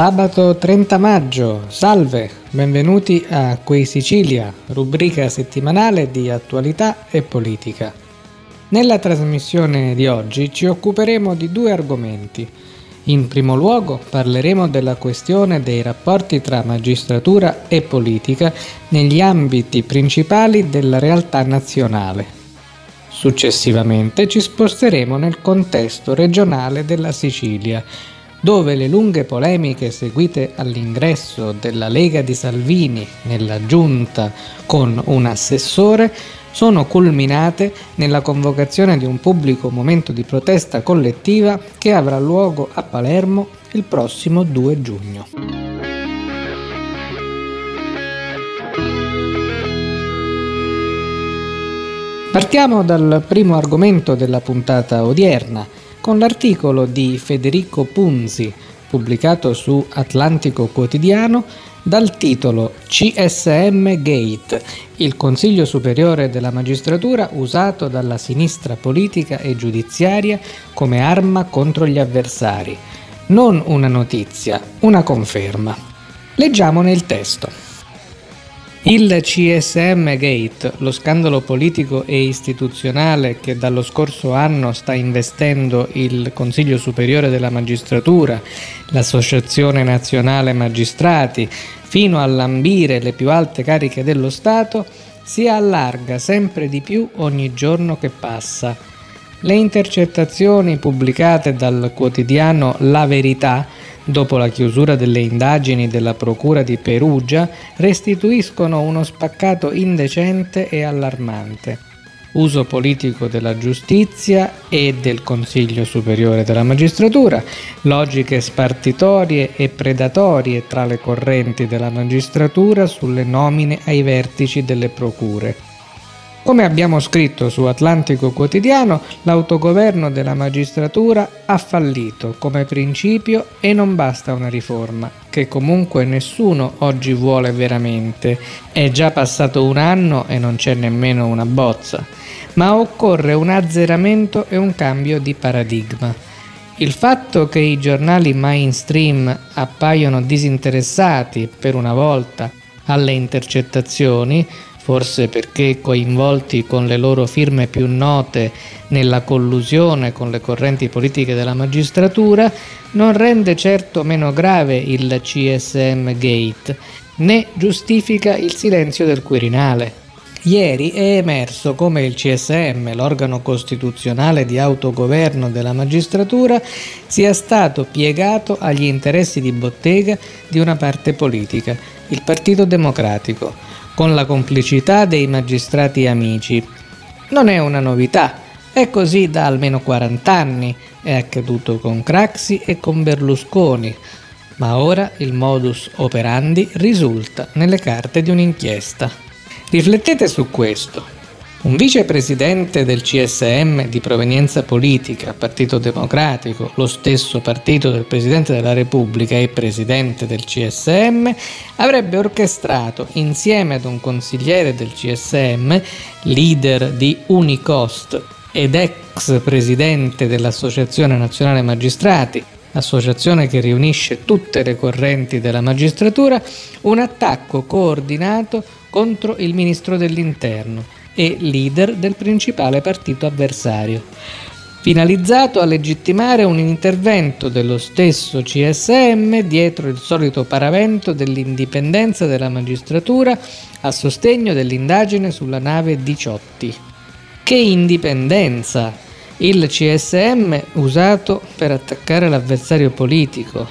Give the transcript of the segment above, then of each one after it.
Sabato 30 maggio, salve, benvenuti a Quei Sicilia, rubrica settimanale di attualità e politica. Nella trasmissione di oggi ci occuperemo di due argomenti. In primo luogo parleremo della questione dei rapporti tra magistratura e politica negli ambiti principali della realtà nazionale. Successivamente ci sposteremo nel contesto regionale della Sicilia dove le lunghe polemiche seguite all'ingresso della Lega di Salvini nella giunta con un assessore sono culminate nella convocazione di un pubblico momento di protesta collettiva che avrà luogo a Palermo il prossimo 2 giugno. Partiamo dal primo argomento della puntata odierna, con l'articolo di Federico Punzi pubblicato su Atlantico Quotidiano dal titolo CSM Gate, il Consiglio Superiore della Magistratura usato dalla sinistra politica e giudiziaria come arma contro gli avversari. Non una notizia, una conferma. Leggiamone il testo. Il CSM Gate, lo scandalo politico e istituzionale che dallo scorso anno sta investendo il Consiglio Superiore della Magistratura, l'Associazione Nazionale Magistrati, fino a lambire le più alte cariche dello Stato, si allarga sempre di più ogni giorno che passa. Le intercettazioni pubblicate dal quotidiano La Verità dopo la chiusura delle indagini della Procura di Perugia, restituiscono uno spaccato indecente e allarmante. Uso politico della giustizia e del Consiglio Superiore della Magistratura, logiche spartitorie e predatorie tra le correnti della magistratura sulle nomine ai vertici delle procure come abbiamo scritto su Atlantico Quotidiano, l'autogoverno della magistratura ha fallito come principio e non basta una riforma, che comunque nessuno oggi vuole veramente. È già passato un anno e non c'è nemmeno una bozza, ma occorre un azzeramento e un cambio di paradigma. Il fatto che i giornali mainstream appaiono disinteressati per una volta alle intercettazioni forse perché coinvolti con le loro firme più note nella collusione con le correnti politiche della magistratura, non rende certo meno grave il CSM Gate, né giustifica il silenzio del Quirinale. Ieri è emerso come il CSM, l'organo costituzionale di autogoverno della magistratura, sia stato piegato agli interessi di bottega di una parte politica, il Partito Democratico, con la complicità dei magistrati amici. Non è una novità, è così da almeno 40 anni, è accaduto con Craxi e con Berlusconi, ma ora il modus operandi risulta nelle carte di un'inchiesta. Riflettete su questo. Un vicepresidente del CSM di provenienza politica, Partito Democratico, lo stesso partito del Presidente della Repubblica e Presidente del CSM, avrebbe orchestrato insieme ad un consigliere del CSM, leader di Unicost ed ex presidente dell'Associazione Nazionale Magistrati, associazione che riunisce tutte le correnti della magistratura, un attacco coordinato contro il Ministro dell'Interno e leader del principale partito avversario, finalizzato a legittimare un intervento dello stesso CSM dietro il solito paravento dell'indipendenza della magistratura a sostegno dell'indagine sulla nave Diciotti. Che indipendenza! Il CSM usato per attaccare l'avversario politico.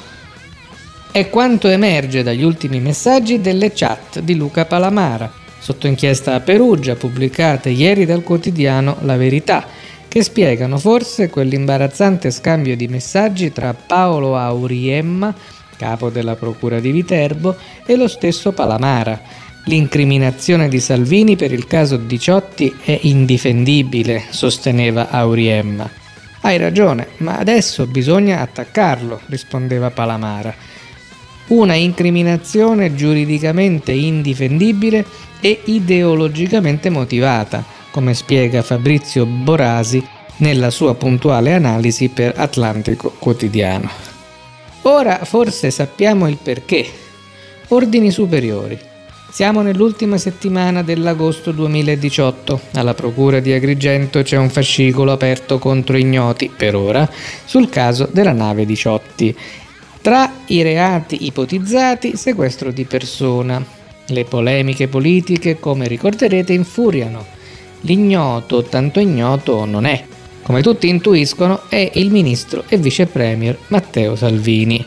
È quanto emerge dagli ultimi messaggi delle chat di Luca Palamara, sotto inchiesta a Perugia, pubblicate ieri dal quotidiano La Verità, che spiegano forse quell'imbarazzante scambio di messaggi tra Paolo Auriemma, capo della Procura di Viterbo, e lo stesso Palamara. L'incriminazione di Salvini per il caso Diciotti è indifendibile, sosteneva Auriemma. Hai ragione, ma adesso bisogna attaccarlo, rispondeva Palamara. Una incriminazione giuridicamente indifendibile e ideologicamente motivata, come spiega Fabrizio Borasi nella sua puntuale analisi per Atlantico Quotidiano. Ora forse sappiamo il perché. Ordini superiori. Siamo nell'ultima settimana dell'agosto 2018. Alla Procura di Agrigento c'è un fascicolo aperto contro ignoti, per ora, sul caso della nave Diciotti. Tra i reati ipotizzati, sequestro di persona. Le polemiche politiche, come ricorderete, infuriano. L'ignoto, tanto ignoto, non è. Come tutti intuiscono, è il ministro e vice premier Matteo Salvini.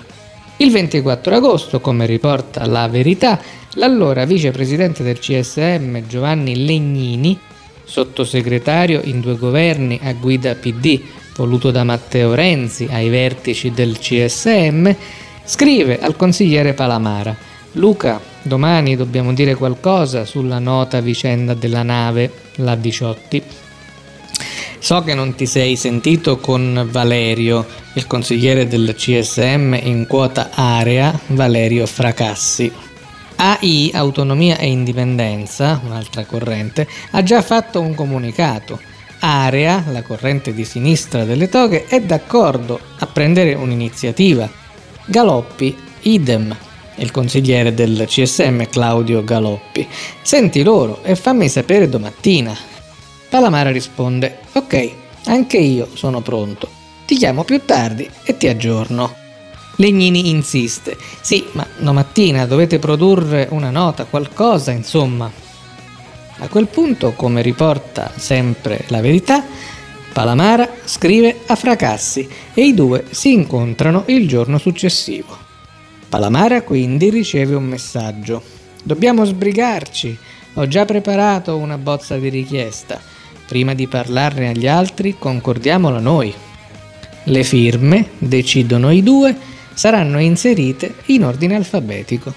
Il 24 agosto, come riporta La Verità, l'allora vicepresidente del CSM Giovanni Legnini, sottosegretario in due governi a guida PD, voluto da Matteo Renzi ai vertici del CSM, scrive al consigliere Palamara Luca, domani dobbiamo dire qualcosa sulla nota vicenda della nave, la Diciotti. So che non ti sei sentito con Valerio, il consigliere del CSM in quota area, Valerio Fracassi. AI, Autonomia e Indipendenza, un'altra corrente, ha già fatto un comunicato. Area, la corrente di sinistra delle toghe, è d'accordo a prendere un'iniziativa. Galoppi, idem, il consigliere del CSM Claudio Galoppi. Senti loro e fammi sapere domattina. Palamara risponde: Ok, anche io sono pronto. Ti chiamo più tardi e ti aggiorno. Legnini insiste: Sì, ma domattina dovete produrre una nota, qualcosa, insomma. A quel punto, come riporta sempre la verità, Palamara scrive a Fracassi e i due si incontrano il giorno successivo. Palamara quindi riceve un messaggio. Dobbiamo sbrigarci. Ho già preparato una bozza di richiesta. Prima di parlarne agli altri, concordiamola noi. Le firme, decidono i due, saranno inserite in ordine alfabetico.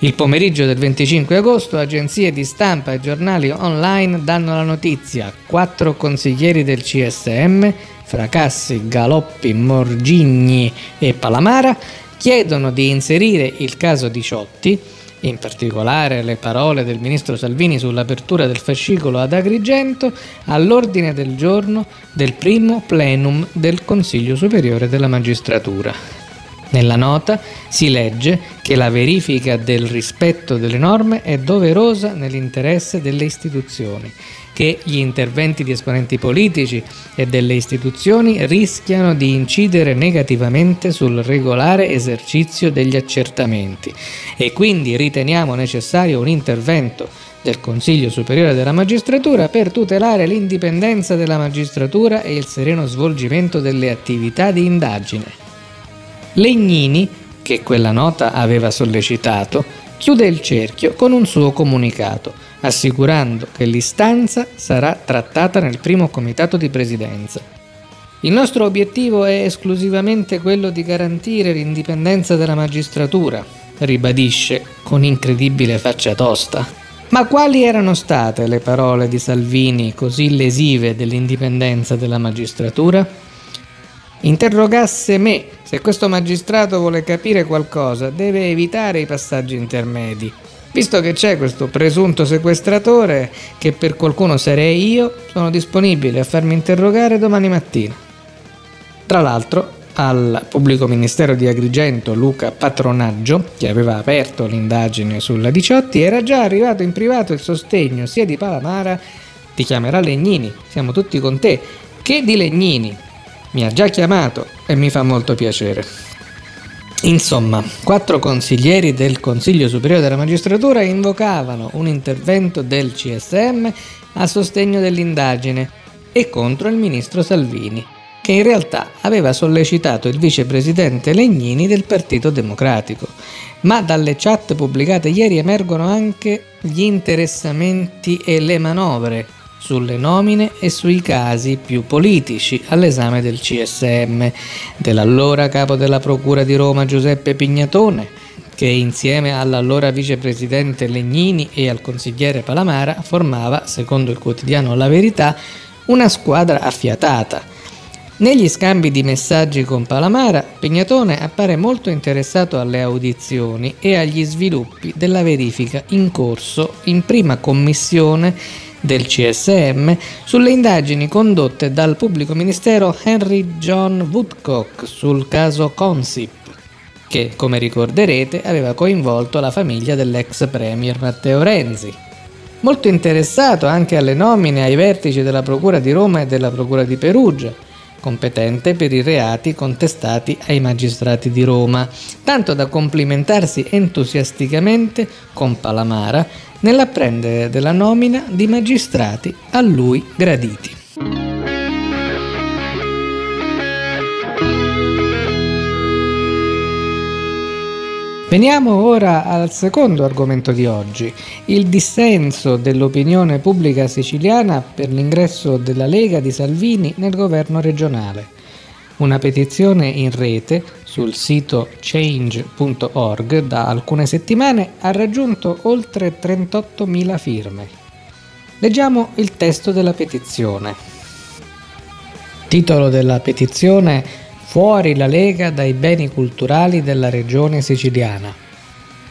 Il pomeriggio del 25 agosto agenzie di stampa e giornali online danno la notizia. Quattro consiglieri del CSM, Fracassi, Galoppi, Morgigni e Palamara, chiedono di inserire il caso Diciotti, in particolare le parole del ministro Salvini sull'apertura del fascicolo ad Agrigento, all'ordine del giorno del primo plenum del Consiglio Superiore della Magistratura. Nella nota si legge che la verifica del rispetto delle norme è doverosa nell'interesse delle istituzioni che gli interventi di esponenti politici e delle istituzioni rischiano di incidere negativamente sul regolare esercizio degli accertamenti e quindi riteniamo necessario un intervento del Consiglio Superiore della Magistratura per tutelare l'indipendenza della magistratura e il sereno svolgimento delle attività di indagine. Legnini, che quella nota aveva sollecitato, chiude il cerchio con un suo comunicato assicurando che l'istanza sarà trattata nel primo comitato di presidenza. Il nostro obiettivo è esclusivamente quello di garantire l'indipendenza della magistratura, ribadisce con incredibile faccia tosta. Ma quali erano state le parole di Salvini così lesive dell'indipendenza della magistratura? Interrogasse me se questo magistrato vuole capire qualcosa, deve evitare i passaggi intermedi Visto che c'è questo presunto sequestratore, che per qualcuno sarei io, sono disponibile a farmi interrogare domani mattina. Tra l'altro, al pubblico ministero di Agrigento Luca Patronaggio, che aveva aperto l'indagine sulla Diciotti, era già arrivato in privato il sostegno sia di Palamara, ti chiamerà Legnini, siamo tutti con te, che di Legnini. Mi ha già chiamato e mi fa molto piacere. Insomma, quattro consiglieri del Consiglio Superiore della Magistratura invocavano un intervento del CSM a sostegno dell'indagine e contro il ministro Salvini, che in realtà aveva sollecitato il vicepresidente Legnini del Partito Democratico. Ma dalle chat pubblicate ieri emergono anche gli interessamenti e le manovre sulle nomine e sui casi più politici all'esame del CSM dell'allora capo della Procura di Roma Giuseppe Pignatone, che insieme all'allora vicepresidente Legnini e al consigliere Palamara formava, secondo il quotidiano La Verità, una squadra affiatata. Negli scambi di messaggi con Palamara, Pignatone appare molto interessato alle audizioni e agli sviluppi della verifica in corso in prima commissione del CSM sulle indagini condotte dal pubblico ministero Henry John Woodcock sul caso Consip. che, come ricorderete, aveva coinvolto la famiglia dell'ex premier Matteo Renzi. Molto interessato anche alle nomine ai vertici della Procura di Roma e della Procura di Perugia, competente per i reati contestati ai magistrati di Roma, tanto da complimentarsi entusiasticamente con Palamara nell'apprendere della nomina di magistrati a lui graditi. Veniamo ora al secondo argomento di oggi, il dissenso dell'opinione pubblica siciliana per l'ingresso della Lega di Salvini nel governo regionale. Una petizione in rete sul sito change.org da alcune settimane ha raggiunto oltre 38.000 firme. Leggiamo il testo della petizione. Titolo della petizione Fuori la Lega dai beni culturali della regione siciliana.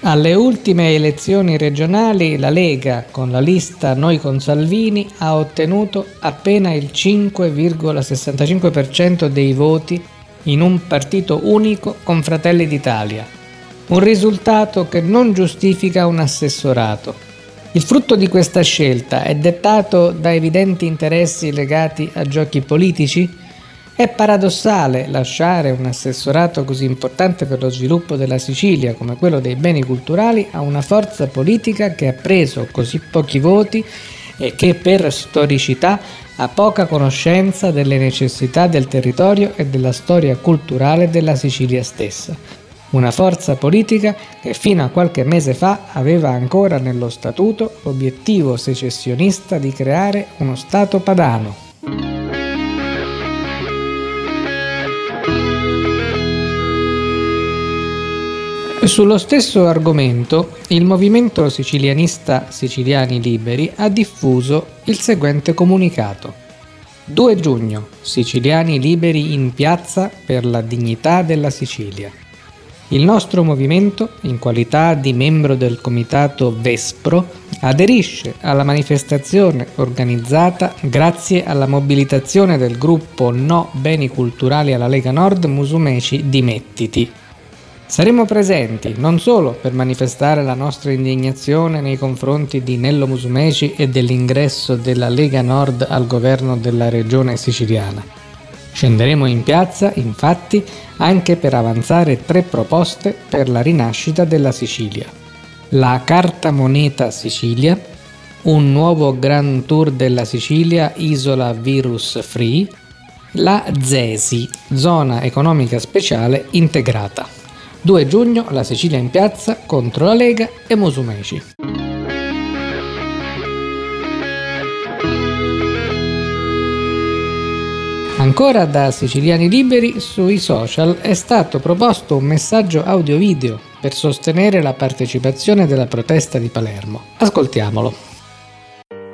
Alle ultime elezioni regionali la Lega, con la lista Noi con Salvini, ha ottenuto appena il 5,65% dei voti in un partito unico con Fratelli d'Italia. Un risultato che non giustifica un assessorato. Il frutto di questa scelta è dettato da evidenti interessi legati a giochi politici? È paradossale lasciare un assessorato così importante per lo sviluppo della Sicilia come quello dei beni culturali a una forza politica che ha preso così pochi voti e che per storicità ha poca conoscenza delle necessità del territorio e della storia culturale della Sicilia stessa. Una forza politica che fino a qualche mese fa aveva ancora nello statuto l'obiettivo secessionista di creare uno Stato padano. Sullo stesso argomento, il movimento sicilianista Siciliani Liberi ha diffuso il seguente comunicato. 2 giugno, Siciliani Liberi in piazza per la dignità della Sicilia. Il nostro movimento, in qualità di membro del comitato Vespro, aderisce alla manifestazione organizzata grazie alla mobilitazione del gruppo No Beni Culturali alla Lega Nord Musumeci Dimettiti Saremo presenti non solo per manifestare la nostra indignazione nei confronti di Nello Musumeci e dell'ingresso della Lega Nord al governo della regione siciliana. Scenderemo in piazza, infatti, anche per avanzare tre proposte per la rinascita della Sicilia. La carta moneta Sicilia, un nuovo Grand Tour della Sicilia, isola virus free, la ZESI, zona economica speciale integrata. 2 giugno la Sicilia in piazza contro la Lega e Musumeci. Ancora da Siciliani Liberi sui social è stato proposto un messaggio audio-video per sostenere la partecipazione della protesta di Palermo. Ascoltiamolo.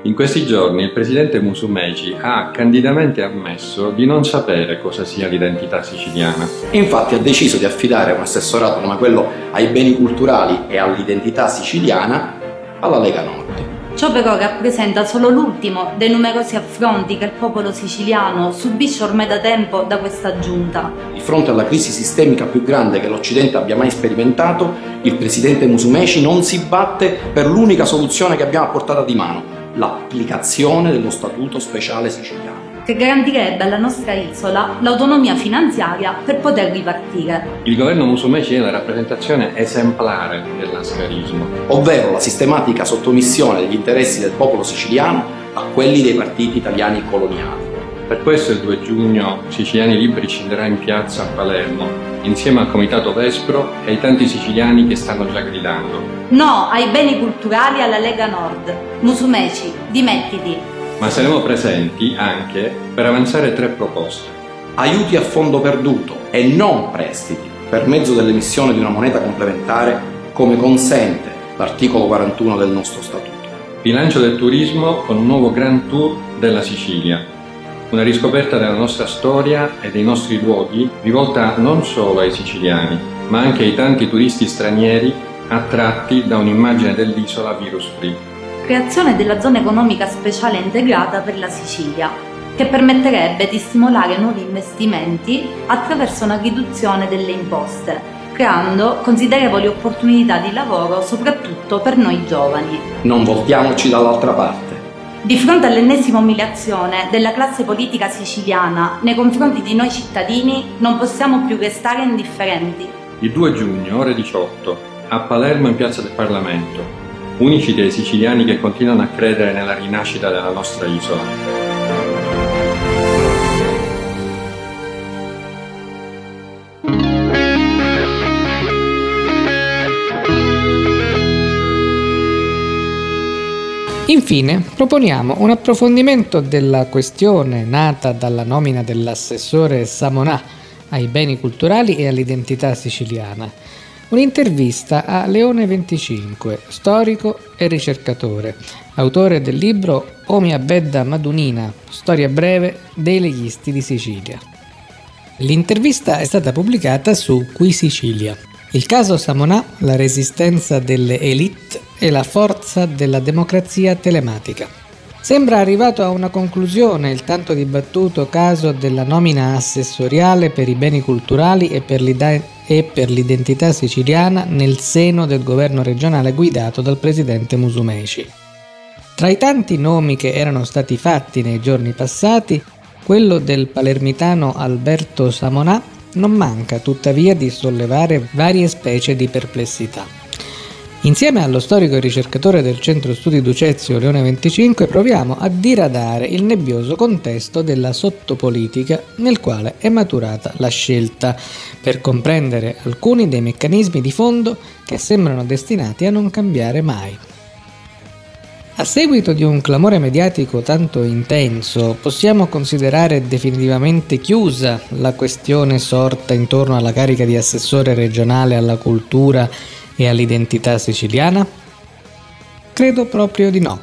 In questi giorni il presidente Musumeci ha candidamente ammesso di non sapere cosa sia l'identità siciliana. Infatti ha deciso di affidare un assessorato come quello ai beni culturali e all'identità siciliana alla Lega Nord. Ciò però rappresenta solo l'ultimo dei numerosi affronti che il popolo siciliano subisce ormai da tempo da questa giunta. Di fronte alla crisi sistemica più grande che l'Occidente abbia mai sperimentato, il presidente Musumeci non si batte per l'unica soluzione che abbiamo a portata di mano, l'applicazione dello Statuto speciale siciliano che garantirebbe alla nostra isola l'autonomia finanziaria per poter ripartire. Il governo Musumeci è la rappresentazione esemplare del lascarismo, ovvero la sistematica sottomissione degli interessi del popolo siciliano a quelli dei partiti italiani coloniali. Per questo il 2 giugno Siciliani Liberi scenderà in piazza a Palermo, insieme al Comitato Vespro e ai tanti siciliani che stanno già gridando. No ai beni culturali alla Lega Nord. Musumeci, dimettiti. Ma saremo presenti anche per avanzare tre proposte. Aiuti a fondo perduto e non prestiti per mezzo dell'emissione di una moneta complementare come consente l'articolo 41 del nostro statuto. Bilancio del turismo con un nuovo Grand Tour della Sicilia, una riscoperta della nostra storia e dei nostri luoghi rivolta non solo ai siciliani, ma anche ai tanti turisti stranieri attratti da un'immagine dell'isola virus free. Creazione della zona economica speciale integrata per la Sicilia, che permetterebbe di stimolare nuovi investimenti attraverso una riduzione delle imposte, creando considerevoli opportunità di lavoro soprattutto per noi giovani. Non voltiamoci dall'altra parte. Di fronte all'ennesima umiliazione della classe politica siciliana nei confronti di noi cittadini non possiamo più restare indifferenti. Il 2 giugno, ore 18, a Palermo in piazza del Parlamento, unici dei siciliani che continuano a credere nella rinascita della nostra isola. Infine, proponiamo un approfondimento della questione nata dalla nomina dell'assessore Samonà ai beni culturali e all'identità siciliana. Un'intervista a Leone 25, storico e ricercatore, autore del libro Omi Bedda Madunina, storia breve dei leghisti di Sicilia. L'intervista è stata pubblicata su Qui Sicilia. Il caso Samonà, la resistenza delle elite e la forza della democrazia telematica. Sembra arrivato a una conclusione il tanto dibattuto caso della nomina assessoriale per i beni culturali e per, e per l'identità siciliana nel seno del governo regionale guidato dal presidente Musumeci. Tra i tanti nomi che erano stati fatti nei giorni passati, quello del palermitano Alberto Samonà non manca tuttavia di sollevare varie specie di perplessità. Insieme allo storico e ricercatore del Centro Studi Ducezio Leone 25 proviamo a diradare il nebbioso contesto della sottopolitica nel quale è maturata la scelta, per comprendere alcuni dei meccanismi di fondo che sembrano destinati a non cambiare mai. A seguito di un clamore mediatico tanto intenso, possiamo considerare definitivamente chiusa la questione sorta intorno alla carica di assessore regionale alla cultura e all'identità siciliana? Credo proprio di no.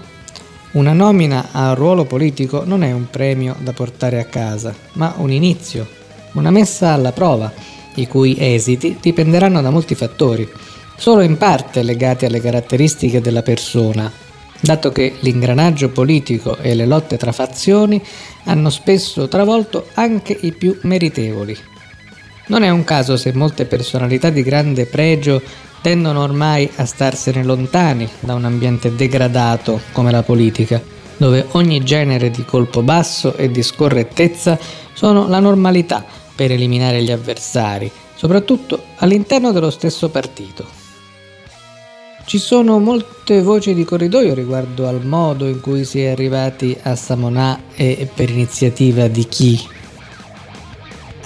Una nomina al ruolo politico non è un premio da portare a casa, ma un inizio, una messa alla prova, i cui esiti dipenderanno da molti fattori, solo in parte legati alle caratteristiche della persona dato che l'ingranaggio politico e le lotte tra fazioni hanno spesso travolto anche i più meritevoli. Non è un caso se molte personalità di grande pregio tendono ormai a starsene lontani da un ambiente degradato come la politica, dove ogni genere di colpo basso e di scorrettezza sono la normalità per eliminare gli avversari, soprattutto all'interno dello stesso partito. Ci sono molte voci di corridoio riguardo al modo in cui si è arrivati a Samonà e per iniziativa di chi.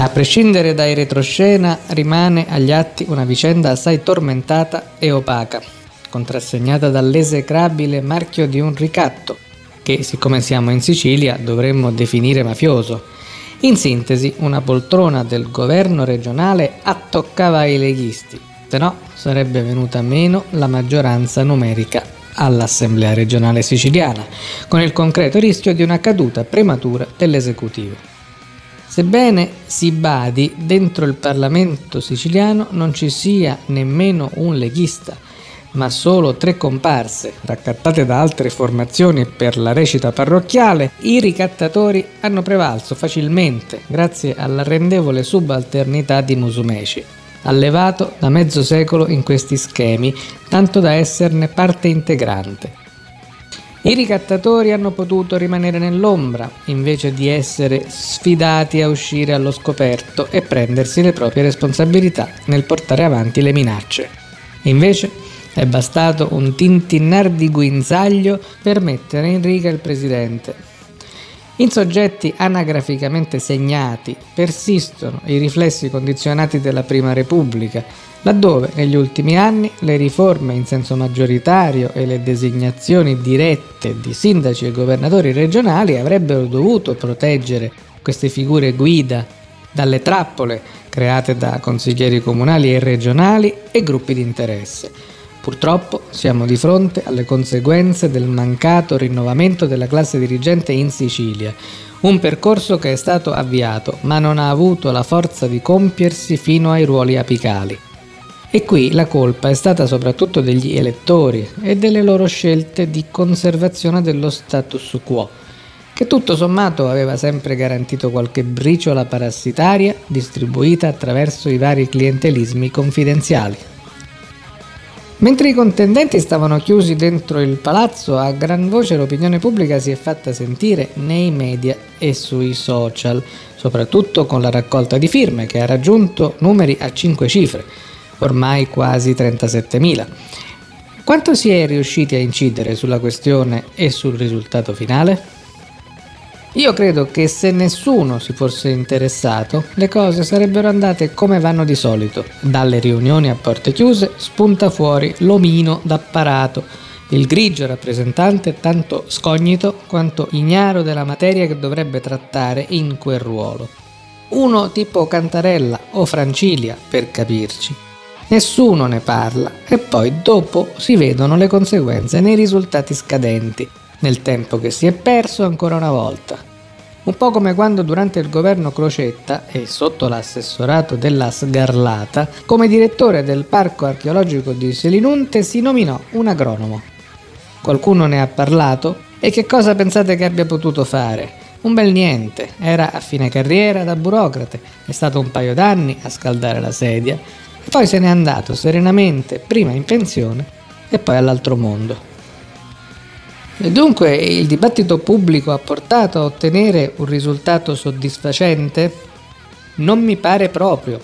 A prescindere dai retroscena, rimane agli atti una vicenda assai tormentata e opaca, contrassegnata dall'esecrabile marchio di un ricatto, che, siccome siamo in Sicilia, dovremmo definire mafioso. In sintesi, una poltrona del governo regionale attoccava i leghisti, se no sarebbe venuta meno la maggioranza numerica all'Assemblea regionale siciliana, con il concreto rischio di una caduta prematura dell'esecutivo. Sebbene si badi dentro il Parlamento siciliano non ci sia nemmeno un leghista, ma solo tre comparse raccattate da altre formazioni per la recita parrocchiale, i ricattatori hanno prevalso facilmente grazie all'arrendevole subalternità di Musumeci allevato da mezzo secolo in questi schemi, tanto da esserne parte integrante. I ricattatori hanno potuto rimanere nell'ombra invece di essere sfidati a uscire allo scoperto e prendersi le proprie responsabilità nel portare avanti le minacce. Invece è bastato un tintinnar di guinzaglio per mettere in riga il presidente, in soggetti anagraficamente segnati persistono i riflessi condizionati della Prima Repubblica, laddove negli ultimi anni le riforme in senso maggioritario e le designazioni dirette di sindaci e governatori regionali avrebbero dovuto proteggere queste figure guida dalle trappole create da consiglieri comunali e regionali e gruppi di interesse Purtroppo siamo di fronte alle conseguenze del mancato rinnovamento della classe dirigente in Sicilia, un percorso che è stato avviato ma non ha avuto la forza di compiersi fino ai ruoli apicali. E qui la colpa è stata soprattutto degli elettori e delle loro scelte di conservazione dello status quo, che tutto sommato aveva sempre garantito qualche briciola parassitaria distribuita attraverso i vari clientelismi confidenziali. Mentre i contendenti stavano chiusi dentro il palazzo, a gran voce l'opinione pubblica si è fatta sentire nei media e sui social, soprattutto con la raccolta di firme che ha raggiunto numeri a 5 cifre, ormai quasi 37.000. Quanto si è riusciti a incidere sulla questione e sul risultato finale? Io credo che se nessuno si fosse interessato, le cose sarebbero andate come vanno di solito. Dalle riunioni a porte chiuse spunta fuori l'omino d'apparato, il grigio rappresentante tanto scognito quanto ignaro della materia che dovrebbe trattare in quel ruolo. Uno tipo Cantarella o Francilia, per capirci. Nessuno ne parla e poi dopo si vedono le conseguenze nei risultati scadenti nel tempo che si è perso ancora una volta. Un po' come quando durante il governo Crocetta e sotto l'assessorato della Sgarlata, come direttore del parco archeologico di Selinunte si nominò un agronomo. Qualcuno ne ha parlato e che cosa pensate che abbia potuto fare? Un bel niente, era a fine carriera da burocrate, è stato un paio d'anni a scaldare la sedia poi se n'è andato serenamente, prima in pensione e poi all'altro mondo. Dunque il dibattito pubblico ha portato a ottenere un risultato soddisfacente? Non mi pare proprio.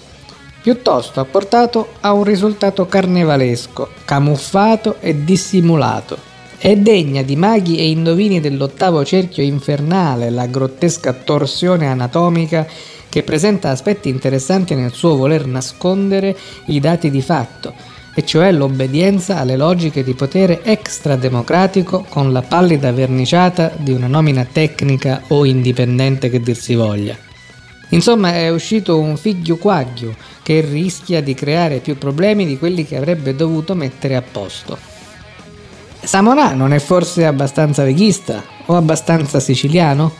Piuttosto ha portato a un risultato carnevalesco, camuffato e dissimulato. È degna di maghi e indovini dell'ottavo cerchio infernale la grottesca torsione anatomica che presenta aspetti interessanti nel suo voler nascondere i dati di fatto e cioè l'obbedienza alle logiche di potere extrademocratico con la pallida verniciata di una nomina tecnica o indipendente che dir si voglia. Insomma è uscito un figlio quaglio che rischia di creare più problemi di quelli che avrebbe dovuto mettere a posto. Samonà non è forse abbastanza veghista o abbastanza siciliano?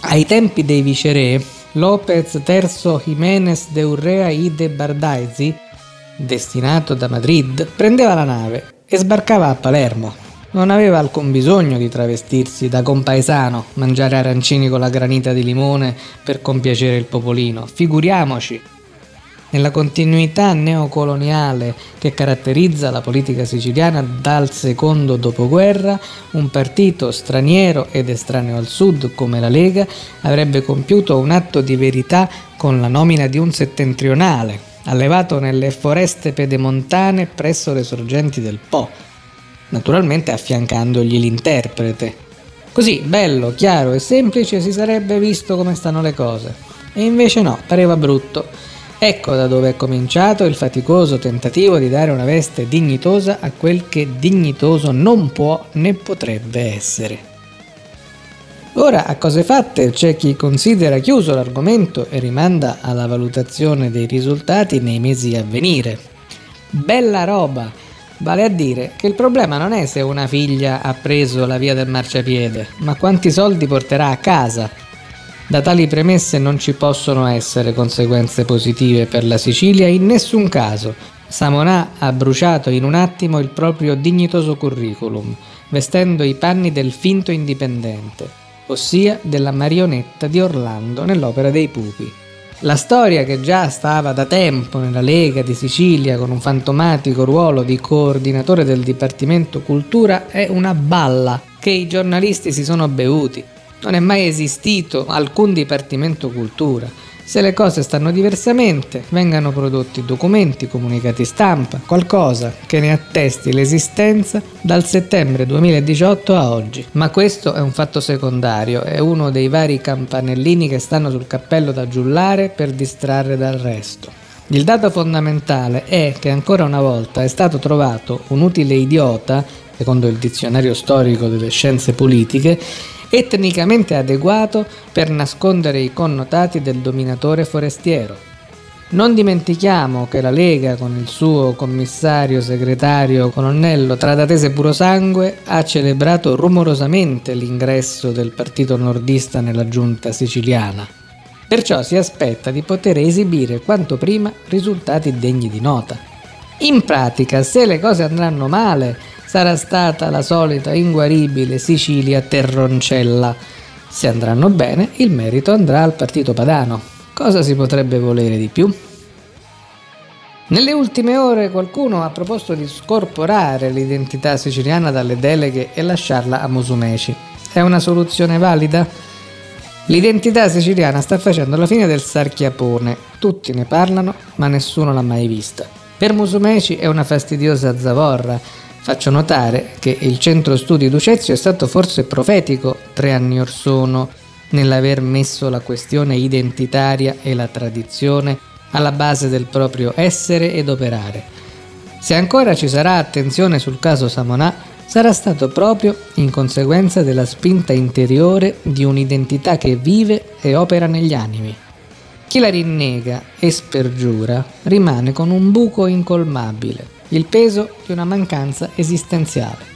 Ai tempi dei viceré, Lopez III Jiménez de Urrea y de Bardaizi destinato da Madrid, prendeva la nave e sbarcava a Palermo. Non aveva alcun bisogno di travestirsi da compaesano, mangiare arancini con la granita di limone per compiacere il popolino. Figuriamoci! Nella continuità neocoloniale che caratterizza la politica siciliana dal secondo dopoguerra, un partito straniero ed estraneo al sud come la Lega avrebbe compiuto un atto di verità con la nomina di un settentrionale, allevato nelle foreste pedemontane presso le sorgenti del Po, naturalmente affiancandogli l'interprete. Così, bello, chiaro e semplice, si sarebbe visto come stanno le cose. E invece no, pareva brutto. Ecco da dove è cominciato il faticoso tentativo di dare una veste dignitosa a quel che dignitoso non può né potrebbe essere. Ora, a cose fatte, c'è chi considera chiuso l'argomento e rimanda alla valutazione dei risultati nei mesi a venire. Bella roba! Vale a dire che il problema non è se una figlia ha preso la via del marciapiede, ma quanti soldi porterà a casa. Da tali premesse non ci possono essere conseguenze positive per la Sicilia in nessun caso. Samonà ha bruciato in un attimo il proprio dignitoso curriculum, vestendo i panni del finto indipendente ossia della marionetta di Orlando nell'opera dei pupi. La storia che già stava da tempo nella Lega di Sicilia con un fantomatico ruolo di coordinatore del Dipartimento Cultura è una balla che i giornalisti si sono bevuti. Non è mai esistito alcun Dipartimento Cultura se le cose stanno diversamente, vengano prodotti documenti, comunicati stampa, qualcosa che ne attesti l'esistenza dal settembre 2018 a oggi. Ma questo è un fatto secondario, è uno dei vari campanellini che stanno sul cappello da giullare per distrarre dal resto. Il dato fondamentale è che ancora una volta è stato trovato un utile idiota, secondo il dizionario storico delle scienze politiche, etnicamente adeguato per nascondere i connotati del dominatore forestiero. Non dimentichiamo che la Lega, con il suo commissario segretario colonnello Tradatese Purosangue, ha celebrato rumorosamente l'ingresso del partito nordista nella giunta siciliana. Perciò si aspetta di poter esibire quanto prima risultati degni di nota. In pratica, se le cose andranno male, sarà stata la solita inguaribile Sicilia terroncella, Se andranno bene, il merito andrà al partito padano. Cosa si potrebbe volere di più? Nelle ultime ore qualcuno ha proposto di scorporare l'identità siciliana dalle deleghe e lasciarla a Musumeci. È una soluzione valida? L'identità siciliana sta facendo la fine del sarchiapone. Tutti ne parlano, ma nessuno l'ha mai vista. Per Musumeci è una fastidiosa zavorra. Faccio notare che il centro studi Ducezio è stato forse profetico tre anni or sono nell'aver messo la questione identitaria e la tradizione alla base del proprio essere ed operare. Se ancora ci sarà attenzione sul caso Samonà, sarà stato proprio in conseguenza della spinta interiore di un'identità che vive e opera negli animi. Chi la rinnega e spergiura rimane con un buco incolmabile, il peso di una mancanza esistenziale.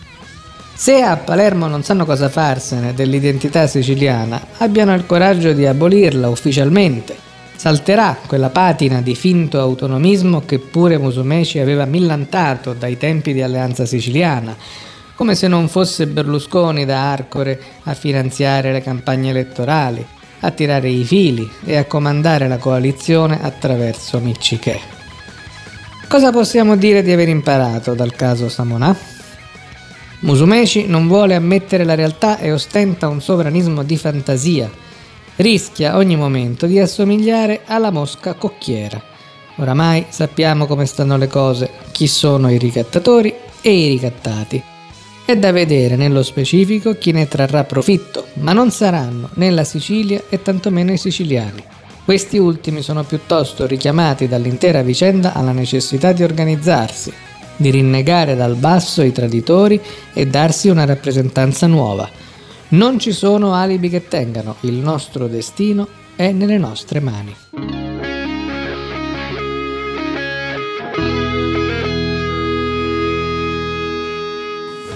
Se a Palermo non sanno cosa farsene dell'identità siciliana, abbiano il coraggio di abolirla ufficialmente salterà quella patina di finto autonomismo che pure Musumeci aveva millantato dai tempi di Alleanza Siciliana, come se non fosse Berlusconi da Arcore a finanziare le campagne elettorali, a tirare i fili e a comandare la coalizione attraverso Miccichè. Cosa possiamo dire di aver imparato dal caso Samonà? Musumeci non vuole ammettere la realtà e ostenta un sovranismo di fantasia, rischia ogni momento di assomigliare alla mosca cocchiera. Oramai sappiamo come stanno le cose, chi sono i ricattatori e i ricattati. È da vedere nello specifico chi ne trarrà profitto, ma non saranno né la Sicilia e tantomeno i siciliani. Questi ultimi sono piuttosto richiamati dall'intera vicenda alla necessità di organizzarsi, di rinnegare dal basso i traditori e darsi una rappresentanza nuova, non ci sono alibi che tengano, il nostro destino è nelle nostre mani.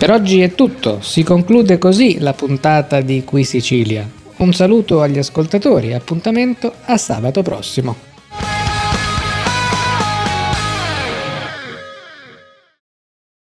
Per oggi è tutto, si conclude così la puntata di Qui Sicilia. Un saluto agli ascoltatori appuntamento a sabato prossimo.